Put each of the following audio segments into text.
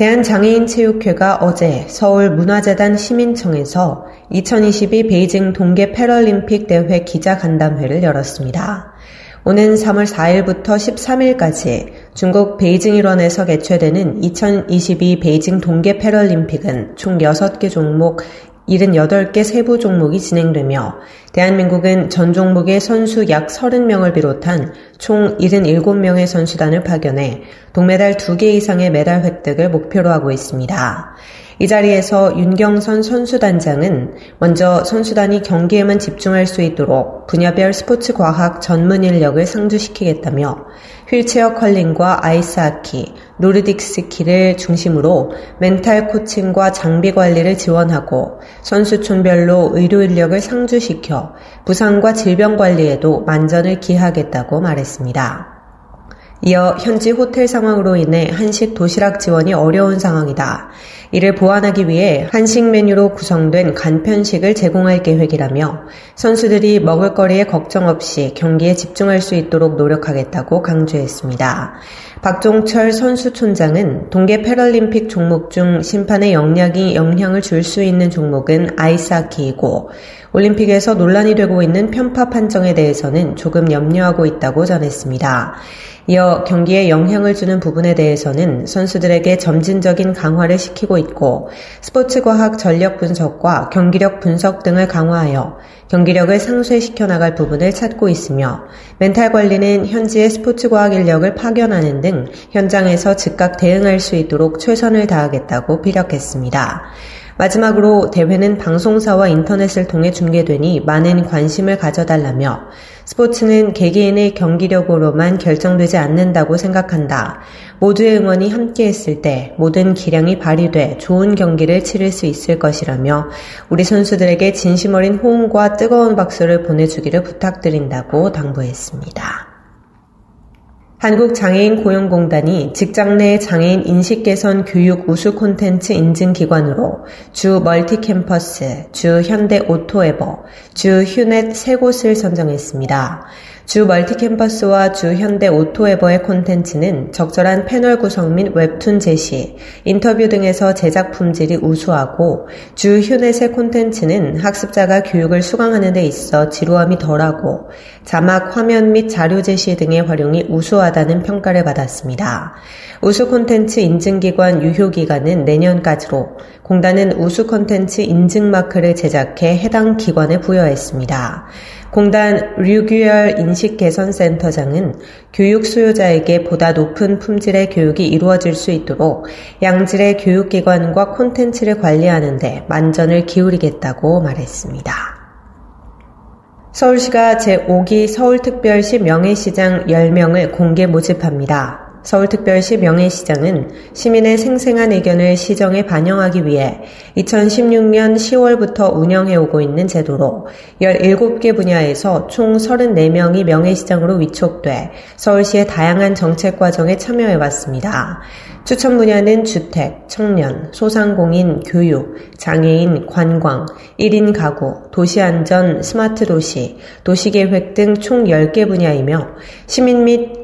대한장애인체육회가 어제 서울 문화재단 시민청에서 2022 베이징 동계 패럴림픽 대회 기자간담회를 열었습니다. 오는 3월 4일부터 13일까지 중국 베이징 일원에서 개최되는 2022 베이징 동계 패럴림픽은 총 6개 종목 78개 세부 종목이 진행되며 대한민국은 전 종목의 선수 약 30명을 비롯한 총 77명의 선수단을 파견해 동메달 2개 이상의 메달 획득을 목표로 하고 있습니다. 이 자리에서 윤경선 선수단장은 먼저 선수단이 경기에만 집중할 수 있도록 분야별 스포츠 과학 전문 인력을 상주시키겠다며 휠체어 컬링과 아이스하키, 노르딕 스키를 중심으로 멘탈 코칭과 장비 관리를 지원하고 선수촌별로 의료 인력을 상주시켜 부상과 질병 관리에도 만전을 기하겠다고 말했습니다. 이어 현지 호텔 상황으로 인해 한식 도시락 지원이 어려운 상황이다. 이를 보완하기 위해 한식 메뉴로 구성된 간편식을 제공할 계획이라며 선수들이 먹을거리에 걱정 없이 경기에 집중할 수 있도록 노력하겠다고 강조했습니다. 박종철 선수촌장은 동계 패럴림픽 종목 중 심판의 영향이 영향을 줄 수 있는 종목은 아이스하키이고 올림픽에서 논란이 되고 있는 편파 판정에 대해서는 조금 염려하고 있다고 전했습니다. 이어 경기에 영향을 주는 부분에 대해서는 선수들에게 점진적인 강화를 시키고 있고 스포츠 과학 전력 분석과 경기력 분석 등을 강화하여 경기력을 상쇄시켜 나갈 부분을 찾고 있으며 멘탈 관리는 현지의 스포츠 과학 인력을 파견하는 등 현장에서 즉각 대응할 수 있도록 최선을 다하겠다고 피력했습니다. 마지막으로 대회는 방송사와 인터넷을 통해 중계되니 많은 관심을 가져달라며 스포츠는 개개인의 경기력으로만 결정되지 않는다고 생각한다. 모두의 응원이 함께 했을 때 모든 기량이 발휘돼 좋은 경기를 치를 수 있을 것이라며 우리 선수들에게 진심 어린 호응과 뜨거운 박수를 보내주기를 부탁드린다고 당부했습니다. 한국장애인 고용공단이 직장 내 장애인 인식 개선 교육 우수 콘텐츠 인증 기관으로 주 멀티캠퍼스, 주 현대 오토에버, 주 휴넷 세 곳을 선정했습니다. 주 멀티캠퍼스와 주 현대 오토에버의 콘텐츠는 적절한 패널 구성 및 웹툰 제시, 인터뷰 등에서 제작 품질이 우수하고 주 휴넷의 콘텐츠는 학습자가 교육을 수강하는 데 있어 지루함이 덜하고 자막, 화면 및 자료 제시 등의 활용이 우수하다는 평가를 받았습니다. 우수 콘텐츠 인증기관 유효기간은 내년까지로 공단은 우수 콘텐츠 인증 마크를 제작해 해당 기관에 부여했습니다. 공단 류규열 인식개선센터장은 교육 수요자에게 보다 높은 품질의 교육이 이루어질 수 있도록 양질의 교육기관과 콘텐츠를 관리하는데 만전을 기울이겠다고 말했습니다. 서울시가 제5기 서울특별시 명예시장 10명을 공개 모집합니다. 서울특별시 명예시장은 시민의 생생한 의견을 시정에 반영하기 위해 2016년 10월부터 운영해오고 있는 제도로 17개 분야에서 총 34명이 명예시장으로 위촉돼 서울시의 다양한 정책 과정에 참여해왔습니다. 추천 분야는 주택, 청년, 소상공인, 교육, 장애인, 관광, 1인 가구, 도시안전, 스마트 도시, 도시계획 등 총 10개 분야이며 시민 및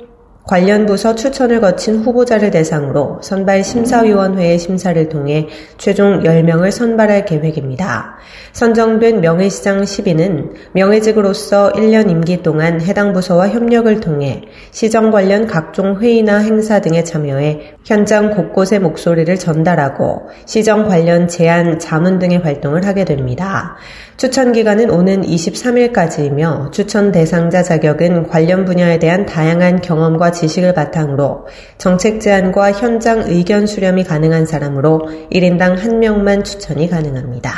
관련 부서 추천을 거친 후보자를 대상으로 선발 심사위원회의 심사를 통해 최종 10명을 선발할 계획입니다. 선정된 명예시장 10인은 명예직으로서 1년 임기 동안 해당 부서와 협력을 통해 시정 관련 각종 회의나 행사 등에 참여해 현장 곳곳의 목소리를 전달하고 시정 관련 제안, 자문 등의 활동을 하게 됩니다. 추천 기간은 오는 23일까지이며 추천 대상자 자격은 관련 분야에 대한 다양한 경험과 지식을 바탕으로 정책 제안과 현장 의견 수렴이 가능한 사람으로 1인당 1명만 추천이 가능합니다.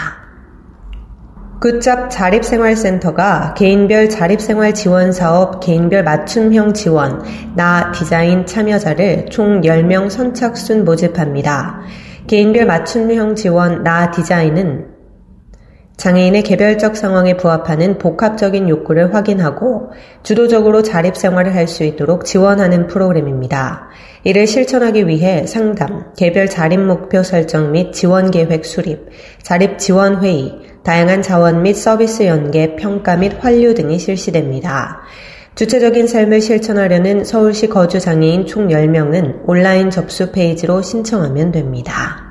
굿잡 자립생활센터가 개인별 자립생활 지원 사업 개인별 맞춤형 지원 나 디자인 참여자를 총 10명 선착순 모집합니다. 개인별 맞춤형 지원 나 디자인은 장애인의 개별적 상황에 부합하는 복합적인 욕구를 확인하고 주도적으로 자립 생활을 할 수 있도록 지원하는 프로그램입니다. 이를 실천하기 위해 상담, 개별 자립 목표 설정 및 지원 계획 수립, 자립 지원 회의, 다양한 자원 및 서비스 연계, 평가 및 환류 등이 실시됩니다. 주체적인 삶을 실천하려는 서울시 거주 장애인 총 10명은 온라인 접수 페이지로 신청하면 됩니다.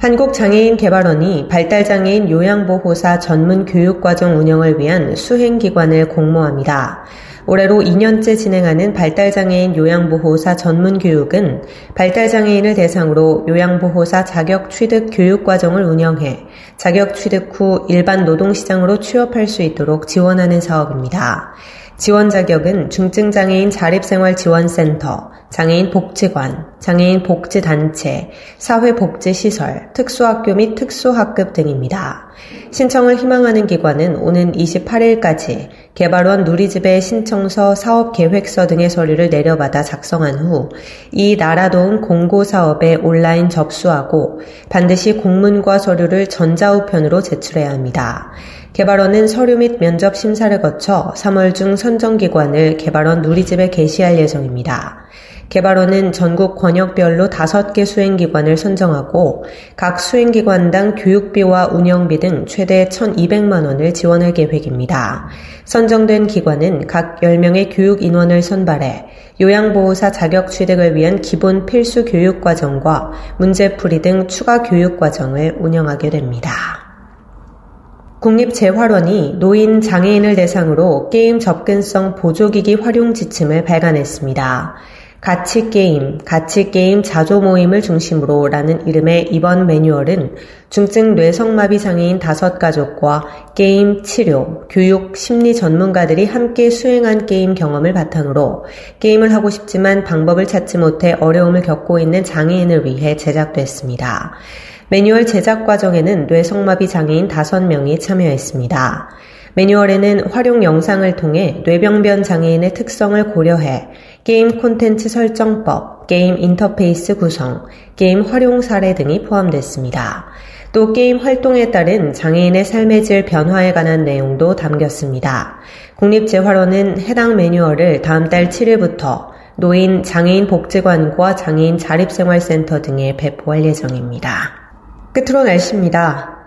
한국장애인개발원이 발달장애인 요양보호사 전문 교육과정 운영을 위한 수행기관을 공모합니다. 올해로 2년째 진행하는 발달장애인 요양보호사 전문 교육은 발달장애인을 대상으로 요양보호사 자격 취득 교육 과정을 운영해 자격 취득 후 일반 노동시장으로 취업할 수 있도록 지원하는 사업입니다. 지원 자격은 중증장애인 자립생활지원센터, 장애인 복지관, 장애인 복지단체, 사회복지시설, 특수학교 및 특수학급 등입니다. 신청을 희망하는 기관은 오는 28일까지 개발원 누리집의 신청서, 사업계획서 등의 서류를 내려받아 작성한 후 이 나라도움 공고사업에 온라인 접수하고 반드시 공문과 서류를 전자우편으로 제출해야 합니다. 개발원은 서류 및 면접 심사를 거쳐 3월 중 선정기관을 개발원 누리집에 게시할 예정입니다. 개발원은 전국 권역별로 5개 수행기관을 선정하고 각 수행기관당 교육비와 운영비 등 최대 1,200만 원을 지원할 계획입니다. 선정된 기관은 각 10명의 교육 인원을 선발해 요양보호사 자격 취득을 위한 기본 필수 교육과정과 문제풀이 등 추가 교육과정을 운영하게 됩니다. 국립재활원이 노인 장애인을 대상으로 게임 접근성 보조기기 활용 지침을 발간했습니다. 가치게임, 가치게임 자조 모임을 중심으로 라는 이름의 이번 매뉴얼은 중증 뇌성마비 장애인 다섯 가족과 게임, 치료, 교육, 심리 전문가들이 함께 수행한 게임 경험을 바탕으로 게임을 하고 싶지만 방법을 찾지 못해 어려움을 겪고 있는 장애인을 위해 제작됐습니다. 매뉴얼 제작 과정에는 뇌성마비 장애인 다섯 명이 참여했습니다. 매뉴얼에는 활용 영상을 통해 뇌병변 장애인의 특성을 고려해 게임 콘텐츠 설정법, 게임 인터페이스 구성, 게임 활용 사례 등이 포함됐습니다. 또 게임 활동에 따른 장애인의 삶의 질 변화에 관한 내용도 담겼습니다. 국립재활원은 해당 매뉴얼을 다음 달 7일부터 노인 장애인 복지관과 장애인 자립생활센터 등에 배포할 예정입니다. 끝으로 날씨입니다.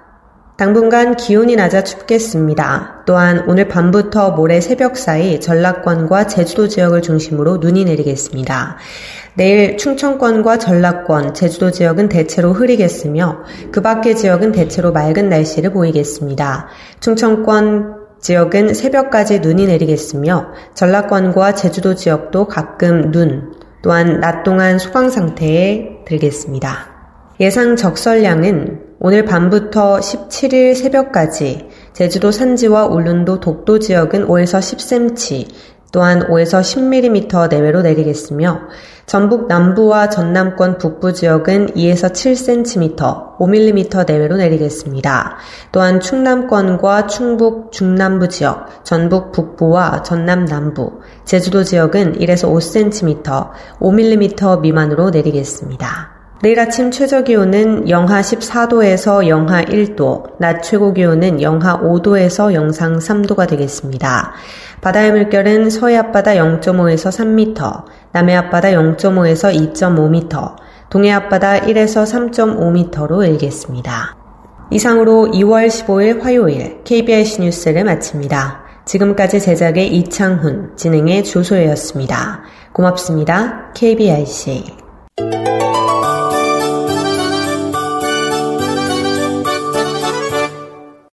당분간 기온이 낮아 춥겠습니다. 또한 오늘 밤부터 모레 새벽 사이 전라권과 제주도 지역을 중심으로 눈이 내리겠습니다. 내일 충청권과 전라권, 제주도 지역은 대체로 흐리겠으며 그 밖의 지역은 대체로 맑은 날씨를 보이겠습니다. 충청권 지역은 새벽까지 눈이 내리겠으며 전라권과 제주도 지역도 가끔 눈, 또한 낮 동안 소강 상태에 들겠습니다. 예상 적설량은 오늘 밤부터 17일 새벽까지 제주도 산지와 울릉도 독도 지역은 5에서 10cm, 또한 5에서 10mm 내외로 내리겠으며 전북 남부와 전남권 북부 지역은 2에서 7cm, 5mm 내외로 내리겠습니다. 또한 충남권과 충북 중남부 지역, 전북 북부와 전남 남부, 제주도 지역은 1에서 5cm, 5mm 미만으로 내리겠습니다. 내일 아침 최저 기온은 영하 14도에서 영하 1도, 낮 최고 기온은 영하 5도에서 영상 3도가 되겠습니다. 바다의 물결은 서해 앞바다 0.5에서 3m, 남해 앞바다 0.5에서 2.5m, 동해 앞바다 1에서 3.5m로 일겠습니다. 이상으로 2월 15일 화요일 KBIC 뉴스를 마칩니다. 지금까지 제작의 이창훈, 진행의 조소혜였습니다. 고맙습니다. KBIC.